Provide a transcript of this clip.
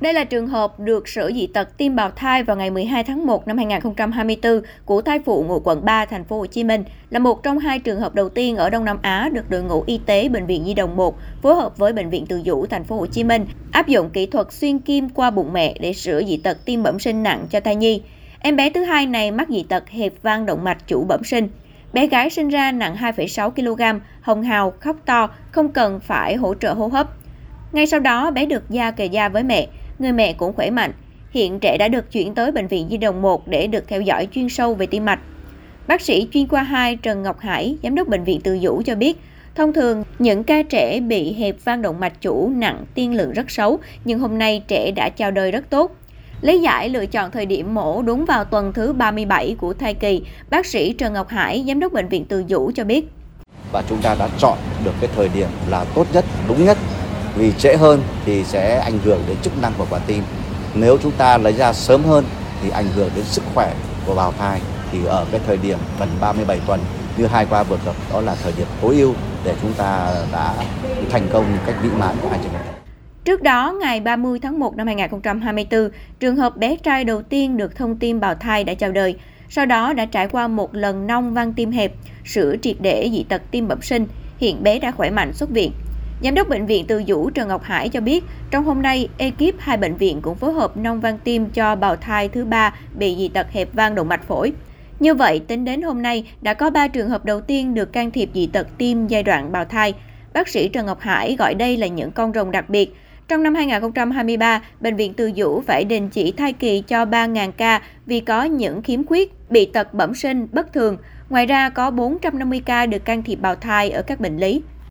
Đây là trường hợp được Sở Dị tật tiêm bào thai vào ngày 12 tháng 1 năm 2024 của thai phụ ngụ quận 3 thành phố Hồ Chí Minh, là một trong hai trường hợp đầu tiên ở Đông Nam Á được đội ngũ y tế bệnh viện Nhi đồng 1 phối hợp với bệnh viện Từ Dũ thành phố Hồ Chí Minh áp dụng kỹ thuật xuyên kim qua bụng mẹ để sửa dị tật tim bẩm sinh nặng cho thai nhi. Em bé thứ hai này mắc dị tật hẹp van động mạch chủ bẩm sinh. Bé gái sinh ra nặng 2,6 kg, hồng hào, khóc to, không cần phải hỗ trợ hô hấp. Ngay sau đó, bé được da kề da với mẹ, người mẹ cũng khỏe mạnh. Hiện trẻ đã được chuyển tới Bệnh viện Di đồng 1 để được theo dõi chuyên sâu về tim mạch. Bác sĩ chuyên khoa 2 Trần Ngọc Hải, Giám đốc Bệnh viện Từ Dũ cho biết, thông thường những ca trẻ bị hẹp van động mạch chủ nặng tiên lượng rất xấu, nhưng hôm nay trẻ đã chào đời rất tốt. Lấy giải lựa chọn thời điểm mổ đúng vào tuần thứ 37 của thai kỳ, bác sĩ Trần Ngọc Hải, Giám đốc Bệnh viện Từ Dũ cho biết. Và chúng ta đã chọn được cái thời điểm là tốt nhất, đúng nhất vì trễ hơn thì sẽ ảnh hưởng đến chức năng của quả tim. Nếu chúng ta lấy ra sớm hơn thì ảnh hưởng đến sức khỏe của bào thai thì ở cái thời điểm gần 37 tuần như hai qua vừa gặp đó là thời điểm tối ưu để chúng ta đã thành công cách mỹ mãn của hai trường hợp. Trước đó, ngày 30 tháng 1 năm 2024, trường hợp bé trai đầu tiên được thông tin bào thai đã chào đời. Sau đó đã trải qua một lần nong van tim hẹp, sửa triệt để dị tật tim bẩm sinh. Hiện bé đã khỏe mạnh xuất viện. Giám đốc bệnh viện Từ Dũ Trần Ngọc Hải cho biết, trong hôm nay, ekip hai bệnh viện cũng phối hợp nong van tim cho bào thai thứ ba bị dị tật hẹp van động mạch phổi. Như vậy, tính đến hôm nay, đã có 3 trường hợp đầu tiên được can thiệp dị tật tim giai đoạn bào thai. Bác sĩ Trần Ngọc Hải gọi đây là những con rồng đặc biệt. Trong năm 2023, Bệnh viện Từ Dũ phải đình chỉ thai kỳ cho 3.000 ca vì có những khiếm khuyết, bị tật bẩm sinh, bất thường. Ngoài ra, có 450 ca được can thiệp bào thai ở các bệnh lý.